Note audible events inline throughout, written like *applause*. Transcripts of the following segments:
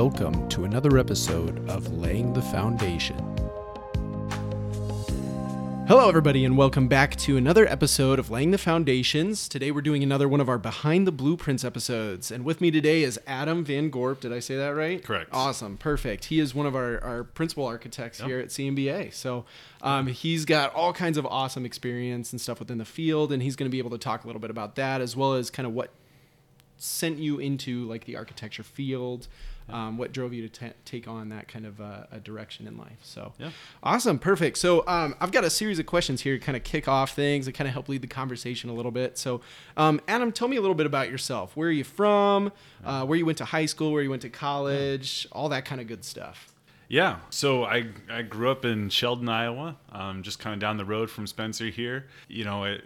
Welcome to another episode of Laying the Foundation. Hello, everybody, and welcome back to another episode of Laying the Foundations. Today, we're doing another one of our Behind the Blueprints episodes. And with me today is Adam Van Gorp. Did I say that right? Correct. Awesome. Perfect. He is one of our, our principal architects here at CMBA. So um, he's got all kinds of awesome experience and stuff within the field, and he's going to be able to talk a little bit about that as well as kind of what sent you into like the architecture field um, what drove you to ta take on that kind of uh, a direction in life? So Yeah. awesome. Perfect. So um, i've got a series of questions here to kind of kick off things and kind of help lead the conversation a little bit. So um, adam tell me a little bit about yourself. Where are you from? Uh, where you went to high school where you went to college all that kind of good stuff. Yeah. So I I grew up in Sheldon, Iowa, um, just kind of down the road from Spencer here. You know, I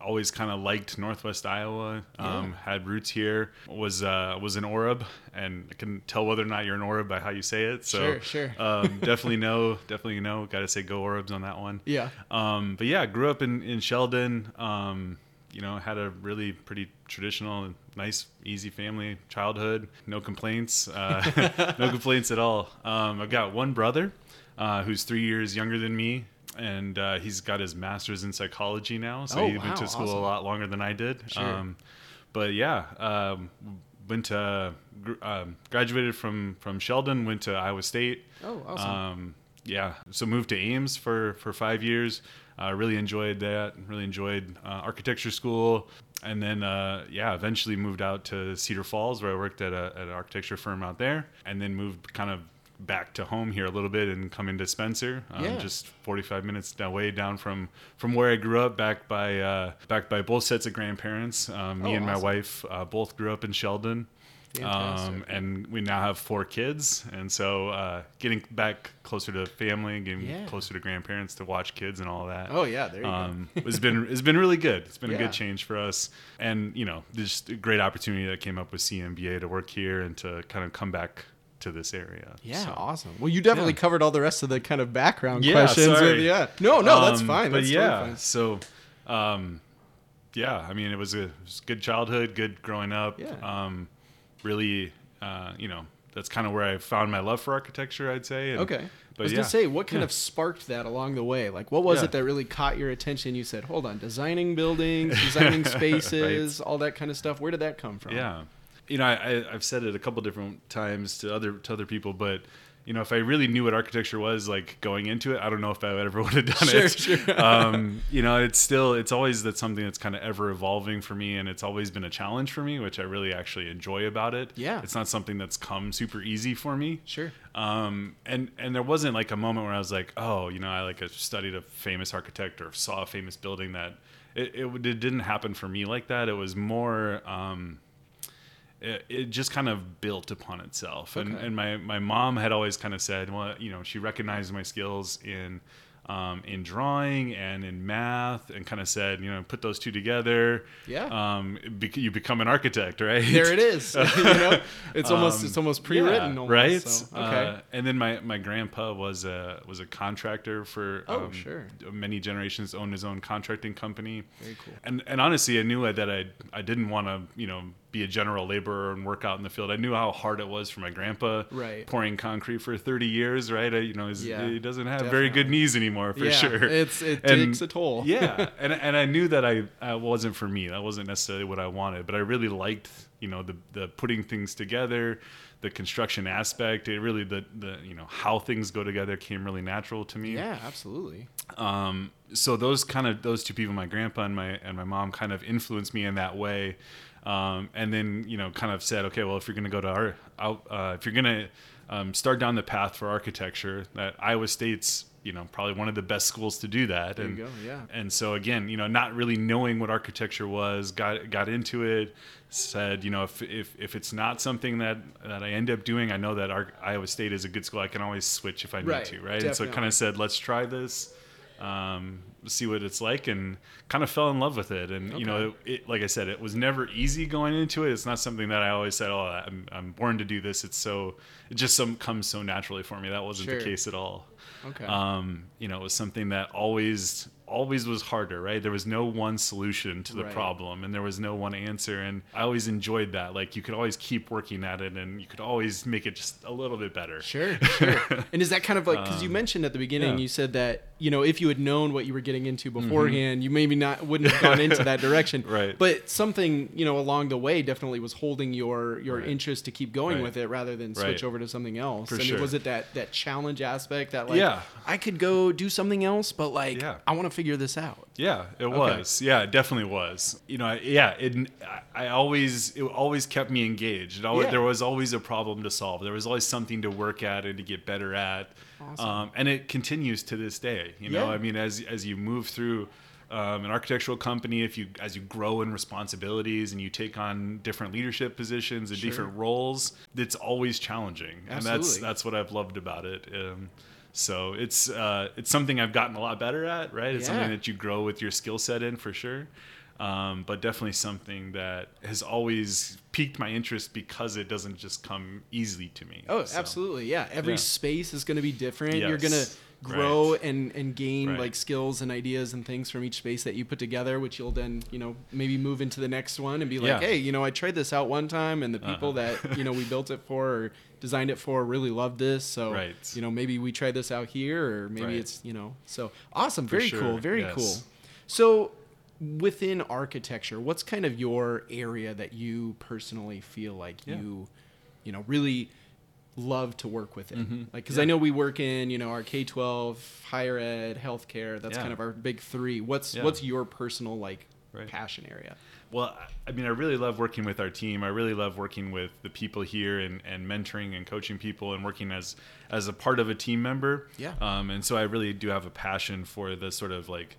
always kind of liked Northwest Iowa. Um, Had roots here. Was uh, was an Orab, and I can tell whether or not you're an Orab by how you say it. So Sure, sure. um, *laughs* definitely know, definitely know. Got to say go Orabs on that one. Yeah. Um, but yeah, grew up in in Sheldon. Um, you know, had a really pretty traditional, nice, easy family childhood. No complaints. Uh, *laughs* no complaints at all. Um, I've got one brother uh, who's three years younger than me, and uh, he's got his master's in psychology now. So Oh, he wow, went to school awesome. a lot longer than I did. Sure. Um, but yeah, um, went to um, graduated from from Sheldon. Went to Iowa State. Oh, awesome. Um, yeah, so moved to Ames for for five years. Uh, really enjoyed that. Really enjoyed uh, architecture school, and then uh, yeah, eventually moved out to Cedar Falls where I worked at, a, at an architecture firm out there, and then moved kind of back to home here a little bit and come into Spencer. Um, Yeah. Just 45 minutes away down from from where I grew up, back by uh, back by both sets of grandparents. Um, me Oh, and my wife uh, both grew up in Sheldon. Um, and we now have four kids, and so uh, getting back closer to family, getting Yeah. closer to grandparents to watch kids and all that. oh yeah there you Um, it's been it's been really good. It's been a good change for us, and you know, just a great opportunity that came up with CMBA to work here and to kind of come back to this area. Yeah, So- awesome. Well, you definitely Yeah. covered all the rest of the kind of background Yeah, questions. with- sorry. yeah. No, no, that's Um, fine. But That's yeah, totally fine. so um, yeah, I mean, it was a, it was good childhood, good growing up. Yeah. Um, really, uh, you know, that's kind of where I found my love for architecture. I'd say. And, Okay. I was yeah, gonna say, what kind Yeah. of sparked that along the way? Like, what was Yeah. it that really caught your attention? You said, "Hold on, designing buildings, designing *laughs* spaces, all that kind of stuff." Where did that come from? Yeah, you know, I, I've said it a couple different times to other to other people, but you know, if I really knew what architecture was, like going into it, I don't know if I ever *laughs* would have done Sure, it. sure. *laughs* um, you know, it's still it's always that something that's kind of ever evolving for me, and it's always been a challenge for me, which I really actually enjoy about it. Yeah. it's not something that's come super easy for me. Sure. Um, and and there wasn't like a moment where I was like, oh, you know, I like studied a famous architect or saw a famous building that it, it, it didn't happen for me like that. It was more, um, it, it just kind of built upon itself. And, Okay. and my, my mom had always kind of said, well, you know, she recognized my skills in, um, in drawing and in math and kind of said, you know, put those two together. Yeah. Um, bec- you become an architect, right? There it is. *laughs* *laughs* you know, it's almost Um, it's almost pre-written, yeah, almost, right? So, okay. Uh, and then my, my grandpa was a was a contractor for Oh, um, sure. many generations. Owned his own contracting company. Very cool. And and honestly, I knew that I I didn't want to you know be a general laborer and work out in the field. I knew how hard it was for my grandpa. Right. Pouring concrete for thirty years, right? I, you know, he's- Yeah, he doesn't have very good knees anymore for yeah, sure. it's it And- takes a toll. yeah, *laughs* and and I knew that I, I wasn't for me. That wasn't necessarily what I wanted, but I really liked you know the the putting things together, the construction aspect. It really the the you know how things go together came really natural to me. yeah, absolutely. Um, so those kind of those two people, my grandpa and my and my mom, kind of influenced me in that way. Um, and then you know, kind of said, okay, well, if you're going to go to our out, uh, if you're going to um, start down the path for architecture, that Iowa State's you know probably one of the best schools to do that. There and go, yeah. and so again, you know, not really knowing what architecture was, got got into it. Said, you know, if if, if it's not something that, that I end up doing, I know that our, Iowa State is a good school. I can always switch if I need Right, to, right? And so definitely. kind of said, let's try this. Um, see what it's like, and kind of fell in love with it. And you know, it, it, like I said, it was never easy going into it. It's not something that I always said, "Oh, I'm, I'm born to do this." It's so it just some comes so naturally for me. That wasn't Sure. the case at all. Okay. Um, you know, it was something that always always was harder, right? There was no one solution to the Right. problem and there was no one answer and I always enjoyed that. Like you could always keep working at it and you could always make it just a little bit better. Sure, sure. *laughs* and is that kind of like because you mentioned at the beginning, Um, yeah. you said that you know if you had known what you were getting into beforehand, you maybe not wouldn't have gone into that direction. Mm-hmm. *laughs* Right. But something you know along the way definitely was holding your your Right. interest to keep going Right. with it rather than switch over to something else. For mean, sure. was it that that challenge aspect that like Yeah. I could go do something else, but like Yeah. I want to figure this out. Yeah, it was. Yeah, it definitely was. You know, I- yeah, it. I- I always, it always kept me engaged. It always, Yeah. There was always a problem to solve. There was always something to work at and to get better at. Awesome. Um, and it continues to this day. You know, Yeah. I mean, as as you move through. Um, an architectural company, if you as you grow in responsibilities and you take on different leadership positions and Sure. different roles, it's always challenging, Absolutely. and that's that's what I've loved about it. Um, so it's uh, it's something I've gotten a lot better at, right? It's Yeah. something that you grow with your skill set in for sure. Um, but definitely something that has always piqued my interest because it doesn't just come easily to me. Oh, So, absolutely. Yeah. Every Yeah. space is going to be different. You're going to Yes. Grow Right. and, and gain Right. like skills and ideas and things from each space that you put together, which you'll then, you know, maybe move into the next one and be like, Yeah. hey, you know, I tried this out one time and the people Uh-huh. that, you know, we built it for or designed it for really loved this. So, Right. you know, maybe we try this out here or maybe it's, you know, so awesome. Very sure, cool. Very yes. cool. So, within architecture, what's kind of your area that you personally feel like Yeah. you, you know, really love to work with it? Mhm. Like, because Yeah. I know we work in, you know, our K twelve, higher ed, healthcare. That's Yeah. kind of our big three. What's Yeah. what's your personal like Right. passion area? Well, I- I mean, I really love working with our team. I really love working with the people here and, and mentoring and coaching people and working as as a part of a team member. Yeah. Um, and so I really do have a passion for the sort of like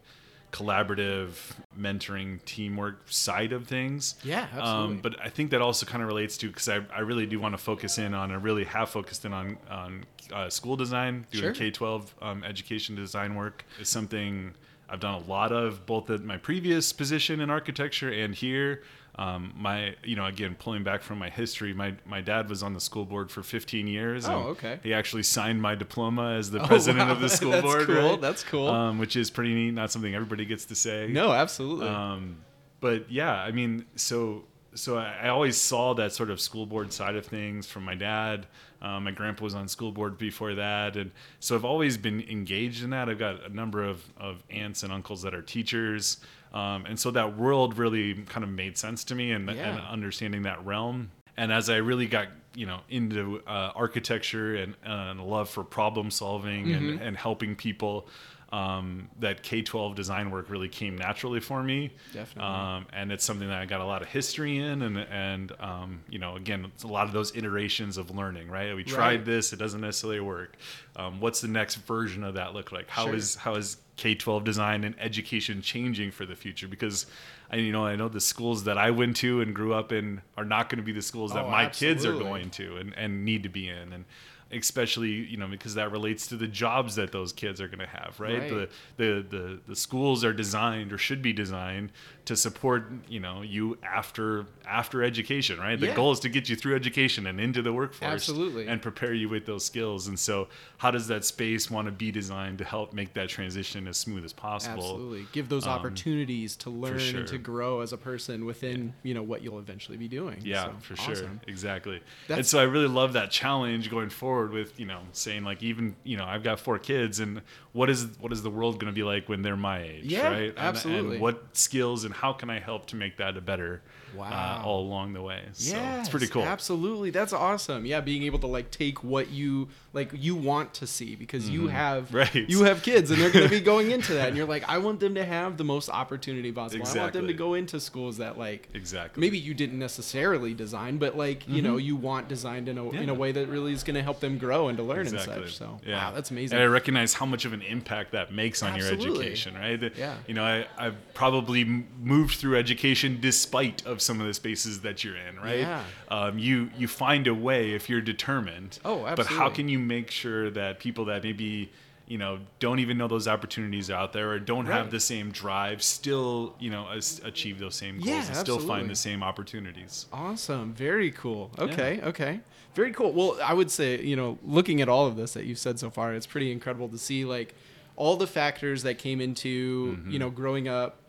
collaborative mentoring teamwork side of things. Yeah, absolutely. Um, but I think that also kind of relates to because I, I really do want to focus in on, I really have focused in on on uh, school design, doing Sure. K twelve um, education design work is something I've done a lot of, both at my previous position in architecture and here. Um, my, you know, again, pulling back from my history, my my dad was on the school board for 15 years. Oh, and okay. He actually signed my diploma as the Oh, president wow. of the *laughs* school That's board. cool. right? That's cool. Um, which is pretty neat. Not something everybody gets to say. no, absolutely. Um, but yeah, I mean, so so I, I always saw that sort of school board side of things from my dad. Um, my grandpa was on school board before that, and so I've always been engaged in that. I've got a number of, of aunts and uncles that are teachers, um, and so that world really kind of made sense to me, and, Yeah. and understanding that realm. And as I really got you know into uh, architecture and, and love for problem solving and, and helping people, um, that K twelve design work really came naturally for me. Definitely. Um, and it's something that I got a lot of history in, and and um, you know, again, it's a lot of those iterations of learning. Right? We tried Right. this; it doesn't necessarily work. Um, what's the next version of that look like? How is Sure. how is K twelve design and education changing for the future? Because I you know I know the schools that I went to and grew up in are not going to be the schools that Oh, my kids are going to and, and need to be in and especially you know because that relates to the jobs that those kids are going to have right, Right. The, the the the schools are designed or should be designed to support you know you after after education right the Yeah. goal is to get you through education and into the workforce Absolutely. and prepare you with those skills and so how does that space want to be designed to help make that transition as smooth as possible Absolutely. Give those um, opportunities to learn sure. and to grow as a person within, you know, what you'll eventually be doing. Yeah, So, for sure. awesome. Exactly. and so I really love that challenge going forward with, you know, saying like even, you know, I've got four kids and what is what is the world going to be like when they're my age, Yeah, right? And- absolutely. And, what skills and how can I help to make that a better Wow. uh, all along the way. So Yeah, it's pretty cool. Absolutely, that's awesome. Yeah, being able to like take what you like you want to see because you have Mm-hmm. *laughs* Right. you have kids and they're going to be going into that, and *laughs* you're like, I want them to have the most opportunity possible. I want them to go into schools that like Exactly. maybe you didn't necessarily design, but like you know you want designed in a in Mm-hmm. A way that really is going to help them grow and to learn Exactly. and such. So yeah, wow, that's amazing. And I recognize how much of an impact that makes on your education, right? Yeah. You know, I, I've probably moved through education despite of some of the spaces that you're in, right? Yeah. Um, you you find a way if you're determined. Oh, absolutely. But how can you make sure that people that maybe you know don't even know those opportunities out there or don't have the same drive still you know as, achieve those same goals Yeah, and still find the same opportunities Awesome. Very cool. Okay. Okay. Very cool. Well, I would say, you know, looking at all of this that you've said so far, it's pretty incredible to see like all the factors that came into, Mm-hmm. you know, growing up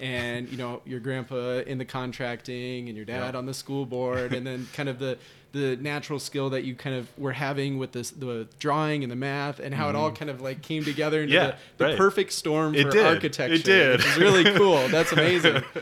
and, you know, your grandpa in the contracting and your dad Yep. on the school board and then kind of the the natural skill that you kind of were having with this the drawing and the math and how it all kind of like came together into Mm-hmm. Yeah, the, the right. perfect storm It for did. It did. Is really cool. That's amazing. *laughs*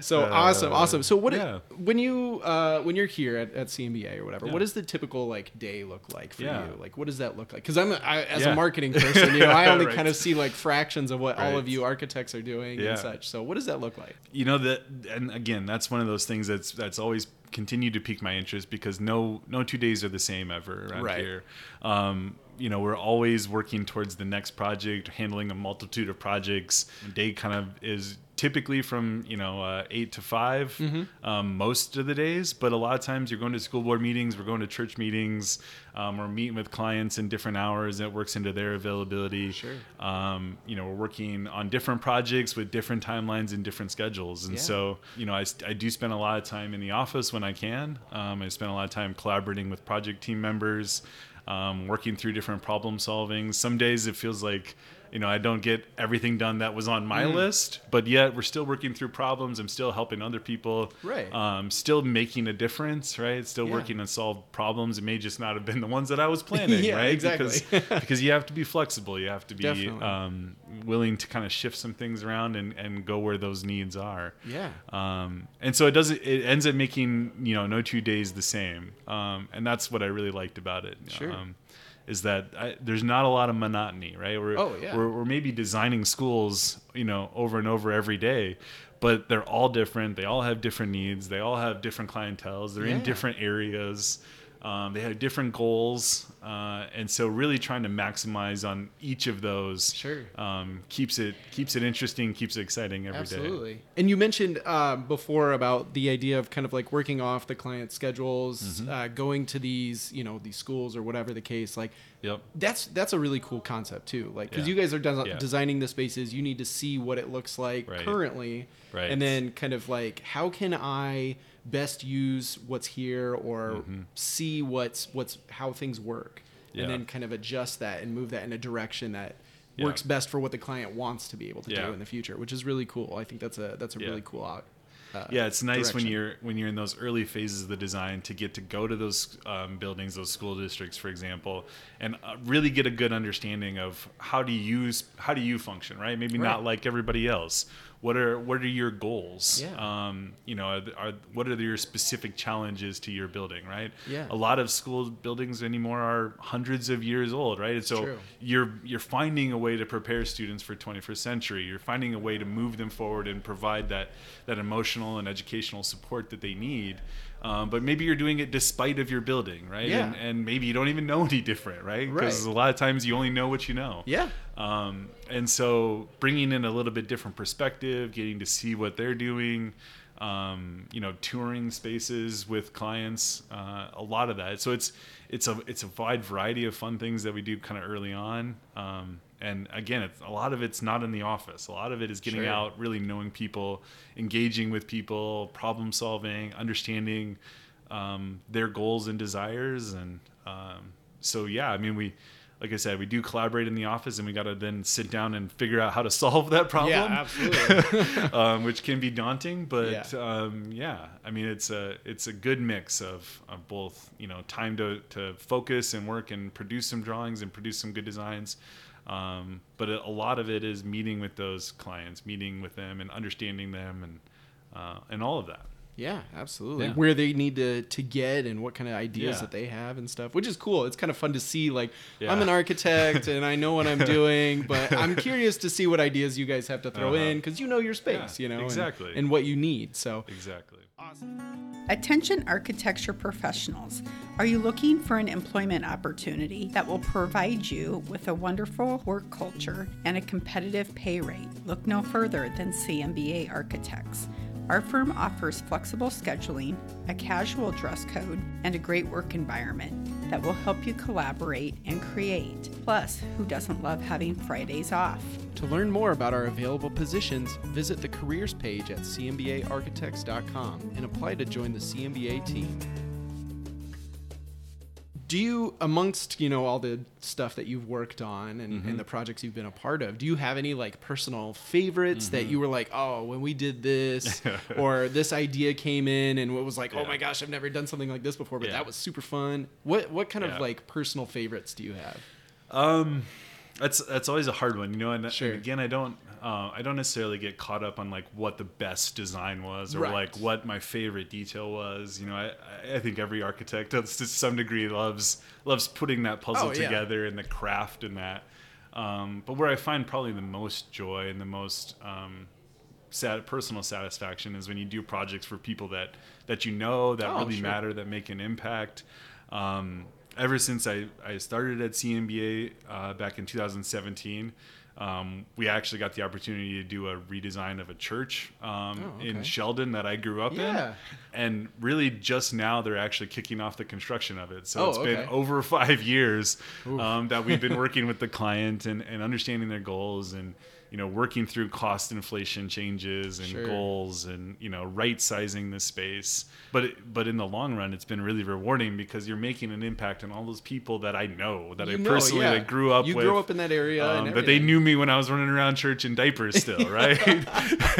So Uh, awesome, awesome. So what yeah. when you uh, when you're here at, at CMBA or whatever, Yeah. what does the typical like day look like for you? Like what does that look like? Because I'm a, I, as a marketing person, you *laughs* know, I only Right. kind of see like fractions of what all of you architects are doing and such. So what does that look like? you know that and again that's one of those things that's that's always continued to pique my interest because no no two days are the same ever around Right. here um, you know we're always working towards the next project handling a multitude of projects day kind of is typically from you know uh, eight to 5 Mm-hmm. um, most of the days but a lot of times you're going to school board meetings we're going to church meetings um, we're meeting with clients in different hours that works into their availability Sure. um, you know we're working on different projects with different timelines and different schedules and Yeah. so you know I, I do spend a lot of time in the office when i can um, i spend a lot of time collaborating with project team members um, working through different problem solving some days it feels like you know i don't get everything done that was on Mm. my list but yet we're still working through problems i'm still helping other people Right. um, still making a difference right still Yeah. working on solve problems it may just not have been the ones that i was *laughs* planning Yeah, right exactly. because *laughs* because you have to be flexible you have to be um, willing to kind of shift some things around and, and go where those needs are. Yeah. Um, and so it doesn't. It ends up making you know no two days the same. Um, and that's what I really liked about it. Sure. Um, is that I, there's not a lot of monotony, right? We're, Oh, yeah. we're, we're maybe designing schools, you know, over and over every day, but they're all different. They all have different needs. They all have different clientels. They're Yeah. in different areas. Um, they have different goals, uh, and so really trying to maximize on each of those Sure. um, keeps it keeps it interesting, keeps it exciting every day. Absolutely. And you mentioned um, before about the idea of kind of like working off the client schedules, Mm-hmm. uh, going to these, you know, these schools or whatever the case. Like, Yep. that's that's a really cool concept too. Like, because Yeah. you guys are des- Yeah. designing the spaces, you need to see what it looks like Right. currently, Right. and then kind of like how can I best use what's here or see what's what's how things work, Mm-hmm. Yeah. and then kind of adjust that and move that in a direction that. Yeah. Works best for what the client wants to be able to Yeah. do in the future, which is really cool. I think that's a that's a really cool out. Uh, yeah, it's nice when you're when you're in those early phases of the design to get to go to those um, buildings, those school districts, for example, and uh, really get a good understanding of how do you use how do you function, right? Maybe Right. not like everybody else. What are what are your goals? Yeah. Um, you know, are, are what are your specific challenges to your building, right? Yeah. A lot of school buildings anymore are hundreds of years old, right? And so True. you're you're finding a way to prepare students for 21st century. You're finding a way to move them forward and provide that that emotional and educational support that they need. Um, but maybe you're doing it despite of your building, right? Yeah. And, and maybe you don't even know any different, right? Because Right. a lot of times you only know what you know. Yeah. Um, and so bringing in a little bit different perspective, getting to see what they're doing, um, you know, touring spaces with clients, uh, a lot of that. So it's it's a it's a wide variety of fun things that we do kind of early on. Um, and again, it's, a lot of it's not in the office. A lot of it is getting Sure. out, really knowing people, engaging with people, problem solving, understanding um, their goals and desires, and um, so yeah, I mean we like I said, we do collaborate in the office, and we got to then sit down and figure out how to *laughs* solve that problem. Yeah, absolutely. *laughs* um, which can be daunting, but Yeah. Um, yeah, I mean it's a it's a good mix of, of both you know time to, to focus and work and produce some drawings and produce some good designs, um, but a, lot of it is meeting with those clients, meeting with them and understanding them and uh, and all of that. Yeah, absolutely. Yeah. Where they need to to get and what kind of ideas Yeah. that they have and stuff, which is cool. It's kind of fun to see. Like, Yeah. I'm an architect and I know what I'm *laughs* doing, but I'm curious to see what ideas you guys have to throw Uh-huh. in because you know your space, Yeah, you know, exactly. and, what you need. So, Exactly. Attention architecture professionals. Are you looking for an employment opportunity that will provide you with a wonderful work culture and a competitive pay rate? Look no further than CMBA Architects. Our firm offers flexible scheduling, a casual dress code, and a great work environment. that will help you collaborate and create. Plus, who doesn't love having Fridays off? To learn more about our available positions, visit the careers page at cmbaarchitects.com and apply to join the CMBA team. Do you, amongst you know all the stuff that you've worked on and, Mm-hmm. and the projects you've been a part of, do you have any like personal favorites that Mm-hmm. you were like, oh, when we did this, *laughs* or this idea came in and it was like, oh my gosh, I've never done something like this before, but Yeah. that was super fun. What what kind Yeah. of like personal favorites do you have? Um, that's that's always a hard one, you know. And, and Sure. again, I don't uh, I don't necessarily get caught up on like what the best design was or Right. like what my favorite detail was. You know, I I think every architect *laughs* to some degree loves loves putting that puzzle Oh, yeah. together and the craft and that. Um, but where I find probably the most joy and the most um, sat- personal satisfaction is when you do projects for people that that you know that Oh, really sure. matter that make an impact. Um, ever since I, I started at CMBA uh, back in 2017, um, we actually got the opportunity to do a redesign of a church um, Oh, in. Sheldon that I grew up Yeah. in. And really, just now they're actually kicking off the construction of it. So Oh, it's been over five years um, that we've been *laughs* working with the client and, and understanding their goals and you know working through cost inflation changes and Sure. goals and you know right sizing the space but it, but in the long run it's been really rewarding because you're making an impact on all those people that I know that You I know, personally yeah. like, grew up You with grew up in that area um, but they knew me when I was running around church in diapers still *laughs* right *laughs*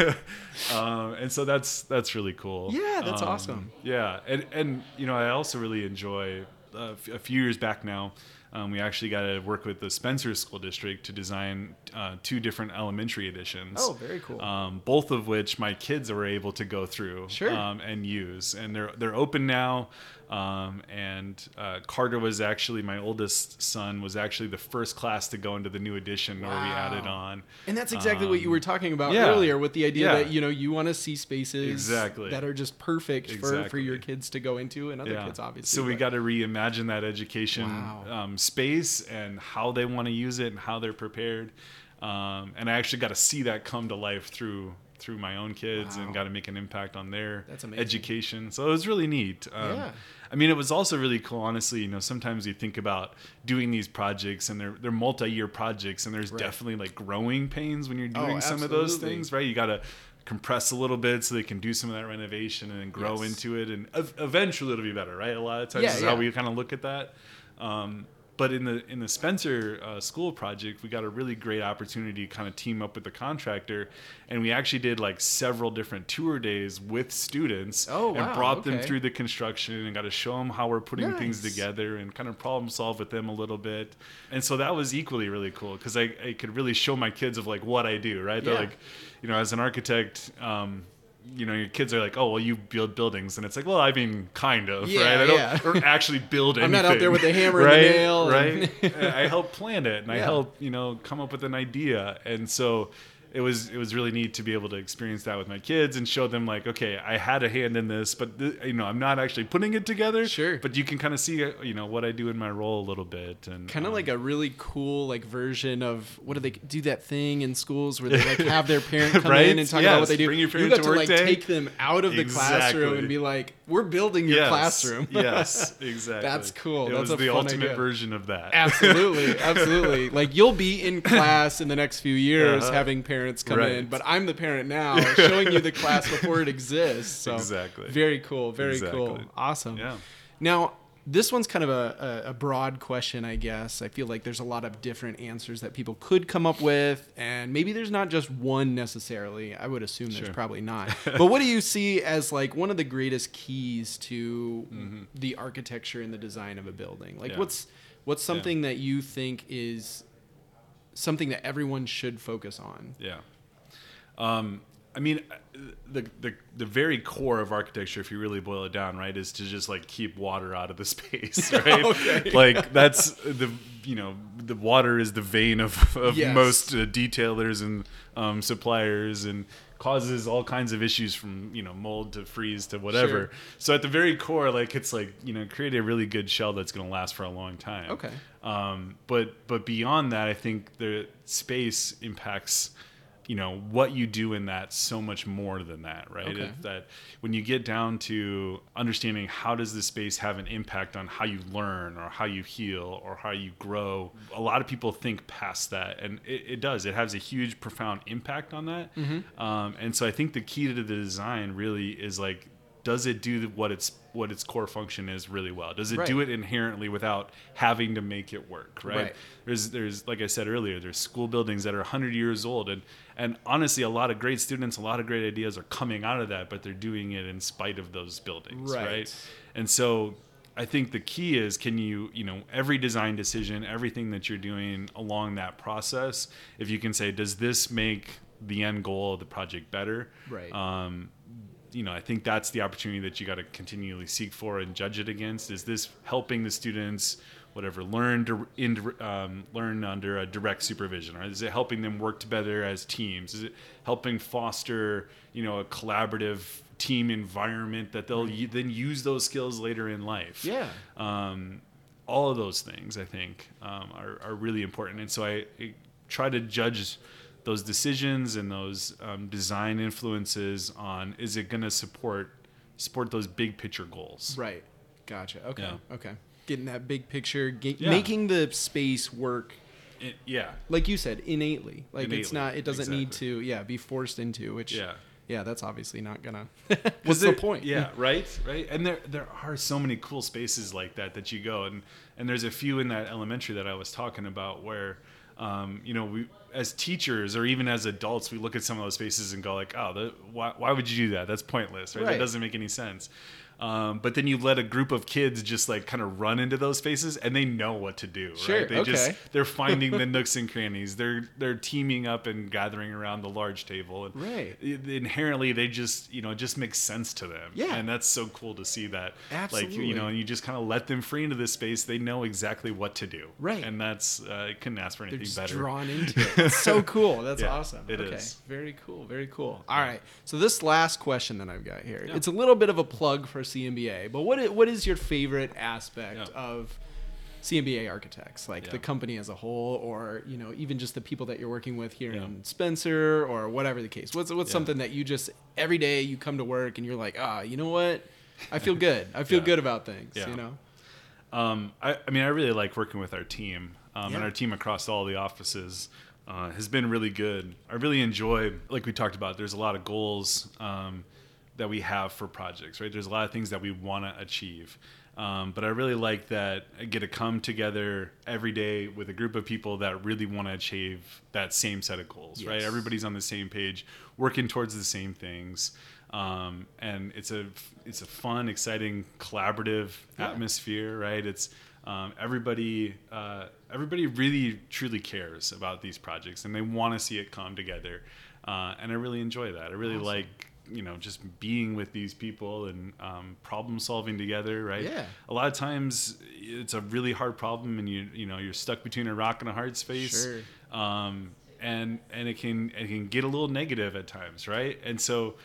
um, and so that's that's really cool Yeah, that's Um, awesome. yeah and and you know I also really enjoy uh, f- a few years back now um, we actually got to work with the Spencer School District to design uh, two different elementary editions. Oh, very cool. Um, both of which my kids were able to go through Sure. um, and use, and they're they're open now. Um, and uh, Carter was actually my oldest son was actually the first class to go into the new edition where we added on. And that's exactly what you were talking about Um, yeah. earlier with the idea Yeah. that you know you want to see spaces Exactly. that are just perfect for, for your kids to go into and other kids obviously. So we got to reimagine that education Wow. Space and how they want to use it and how they're prepared. Um, and I actually got to see that come to life through through my own kids Wow. and got to make an impact on their education. So it was really neat. Um, Yeah. I mean, it was also really cool. Honestly, you know, sometimes you think about doing these projects, and they're they're multi-year projects, and there's Right. definitely like growing pains when you're Oh, doing some of those things, right? You got to compress a little bit so they can do some of that renovation and grow Yes. into it, and ev- eventually it'll be better, right? A lot of times Yeah, is yeah. how we kind of look at that. Um, but in the in the Spencer uh, School project, we got a really great opportunity to kind of team up with the contractor, and we actually did like several different tour days with students Oh, and wow, brought them through the construction and got to show them how we're putting things together and kind of problem solve with them a little bit. And so that was equally really cool because I, I could really show my kids of like what I do, right? They're Yeah. like, you know, as an architect, um, you know, your kids are like, oh, well, you build buildings, and it's like, well, I mean, kind of, Yeah, right? I don't, yeah. Actually build anything. I'm not out there with a hammer and the right? nail and- right? *laughs* I help plan it, and I help, you know, come up with an idea, and so it was it was really neat to be able to experience that with my kids and show them like, okay, I had a hand in this, but th- you know, I'm not actually putting it together. Sure. But you can kind of see, uh, you know, what I do in my role a little bit, and kind of um, like a really cool like version of what do they do that thing in schools where they like *laughs* have their parent *laughs* come Right? in and talk about what they do. bring your you got to to like day. take them out of the classroom and be like, "We're building your yes, classroom." yes, *laughs* exactly. That's cool. It That's was a the ultimate idea. version of that. absolutely, absolutely. Like you'll be in class in the next few years Uh-huh. having parents come Right. in, but I'm the parent now showing you the *laughs* class before it exists. So Exactly. Very cool. Very cool. Awesome. Yeah. Now, this one's kind of a, a, broad question, I guess. I feel like there's a lot of different answers that people could come up with, and maybe there's not just one necessarily. I would assume there's probably not. *laughs* but what do you see as like one of the greatest keys to the architecture and the design of a building? Like, Mm-hmm. Yeah. what's what's something that you think is something that everyone should focus on? Yeah. Um, I mean, the, the the very core of architecture, if you really boil it down, right, is to just like keep water out of the *laughs* space, *laughs* right? Okay. Like that's the you know the water is the vein of, of Yes. most uh, detailers and um, suppliers and causes all kinds of issues from you know mold to freeze to whatever. Sure. So at the very core, like it's like you know create a really good shell that's going to last for a long time. Okay. Um, but but beyond that, I think the space impacts you know what you do in that so much more than that right Okay. That when you get down to understanding how does this space have an impact on how you learn or how you heal or how you grow a lot of people think past that and it, it does it has a huge profound impact on that Mm-hmm. um, and so i think the key to the design really is like does it do what its what its core function is really well does it do it inherently without having to make it work right? Right. there's there's like i said earlier there's school buildings that are 100 years old and and honestly a lot of great students a lot of great ideas are coming out of that but they're doing it in spite of those buildings Right. right, and so i think the key is can you you know every design decision everything that you're doing along that process if you can say does this make the end goal of the project better Right. um, you know, I think that's the opportunity that you got to continually seek for and judge it against. Is this helping the students, whatever, learn to in, um, learn under a direct supervision, or is it helping them work together as teams? Is it helping foster, you know, a collaborative team environment that they'll u- then use those skills later in life? Yeah. um, all of those things I think um, are, are really important. And so I, I try to judge those decisions and those um, design influences on is it going to support support those big picture goals. Right. Gotcha. Okay. Yeah. Okay. Getting that big picture, get, Yeah. making the space work, It- yeah. like you said, innately. Like it's not. It doesn't need to. Yeah, be forced into. Which. Yeah. Yeah, that's obviously not gonna *laughs* What's the point? Yeah, right, right. And there there are so many cool spaces like that that you go and and there's a few in that elementary that I was talking about where um, you know we as teachers or even as adults we look at some of those spaces and go like oh the, why why would you do that that's pointless right, Right. that doesn't make any sense. Um, but then you let a group of kids just like kind of run into those spaces and they know what to do. Sure, right? They just okay. *laughs* they're finding the *laughs* nooks and crannies. They're they're teaming up and gathering around the large table. And Right. Inherently, they just you know it just makes sense to them. Yeah. and that's so cool to see that. Like Absolutely. you know, and you just kind of let them free into this space. They know exactly what to do. Right. and that's uh, I couldn't ask for They're anything just better. drawn into it. *laughs* It's so cool. That's Yeah, awesome. it okay. is. Very cool. Very cool. All right. So this last question that I've got here, Yeah. it's a little bit of a plug for CMBA, but what is, what is your favorite aspect Yeah. of CMBA Architects, like the company as a whole, or you know even just the people that you're working with here Yeah. in Spencer, or whatever the case? What's what's Yeah. something that you just every day you come to work and you're like, ah, you know what? I feel *laughs* good. I feel Yeah. good about things. Yeah. You know. Um, I, I mean, I really like working with our team, um, Yeah. and our team across all the offices uh, has been really good. I really enjoy, like we talked about, there's a lot of goals um, that we have for projects, right? There's a lot of things that we want to achieve. Um, but I really like that I get to come together every day with a group of people that really want to achieve that same set of goals, right? Everybody's on the same page, working towards the same things. Um, and it's a it's a fun, exciting, collaborative Yeah. atmosphere, right? It's um, everybody uh, everybody really truly cares about these projects, and they want to see it come together. Uh, and I really enjoy that. I really Awesome. like you know just being with these people and um, problem solving together, right? Yeah. A lot of times it's a really hard problem, and you you know you're stuck between a rock and a hard space. Sure. Um, and and it can it can get a little negative at times, right? And so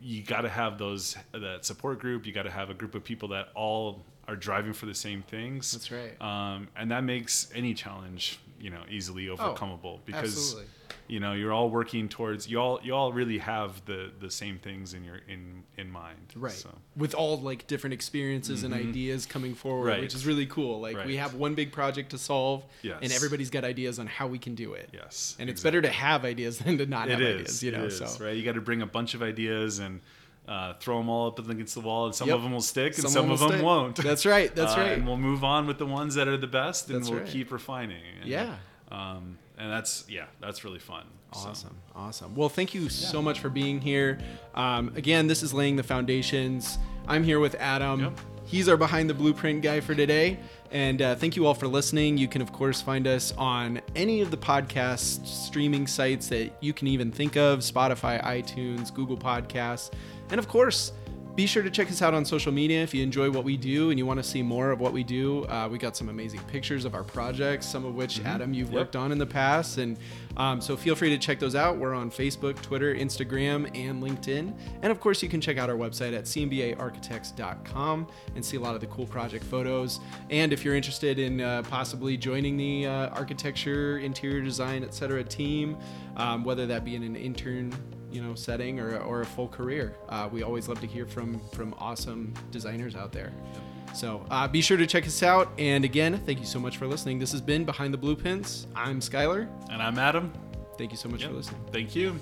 you got to have those that support group. You got to have a group of people that all are driving for the same things. That's right. Um, and that makes any challenge, you know, easily oh, overcomeable because Oh, absolutely. you know you're all working towards you all you all really have the the same things in your in in mind. Right. So, With all like different experiences and mm-hmm. ideas coming forward, Right. which is really cool. Like we have one big project to solve, yes. and everybody's got ideas on how we can do it. yes. And it's exactly. better to have ideas *laughs* than to not It have is, ideas, you know. it is, so right, you got to bring a bunch of ideas and uh, throw them all up against the wall, and some Yep. of them will stick, and Some some, of them stick. won't. That's right. That's Uh, right. And we'll move on with the ones that are the best, and That's we'll right. keep refining. And, Yeah. Um, and that's yeah, that's really fun. So, Awesome, awesome. Well, thank you so much for being here. Um, again, this is laying the foundations. I'm here with Adam. Yep. He's our behind the blueprint guy for today. And uh, thank you all for listening. You can, of course, find us on any of the podcast streaming sites that you can even think of Spotify, iTunes, Google Podcasts. And of course, be sure to check us out on social media if you enjoy what we do and you want to see more of what we do. Uh, we got some amazing pictures of our projects, some of which Adam you've Yep. worked on in the past, and um, so feel free to check those out. We're on Facebook, Twitter, Instagram, and LinkedIn, and of course you can check out our website at cmbaarchitects.com and see a lot of the cool project photos. And if you're interested in uh, possibly joining the uh, architecture, interior design, etc. team, um, whether that be in an intern you know setting or, or a full career. Uh, we always love to hear from from awesome designers out there. So uh, be sure to check us out. And again, thank you so much for listening. This has been Behind the Blueprints. I'm Skylar. And I'm Adam. Thank you so much Yep. for listening. Thank you.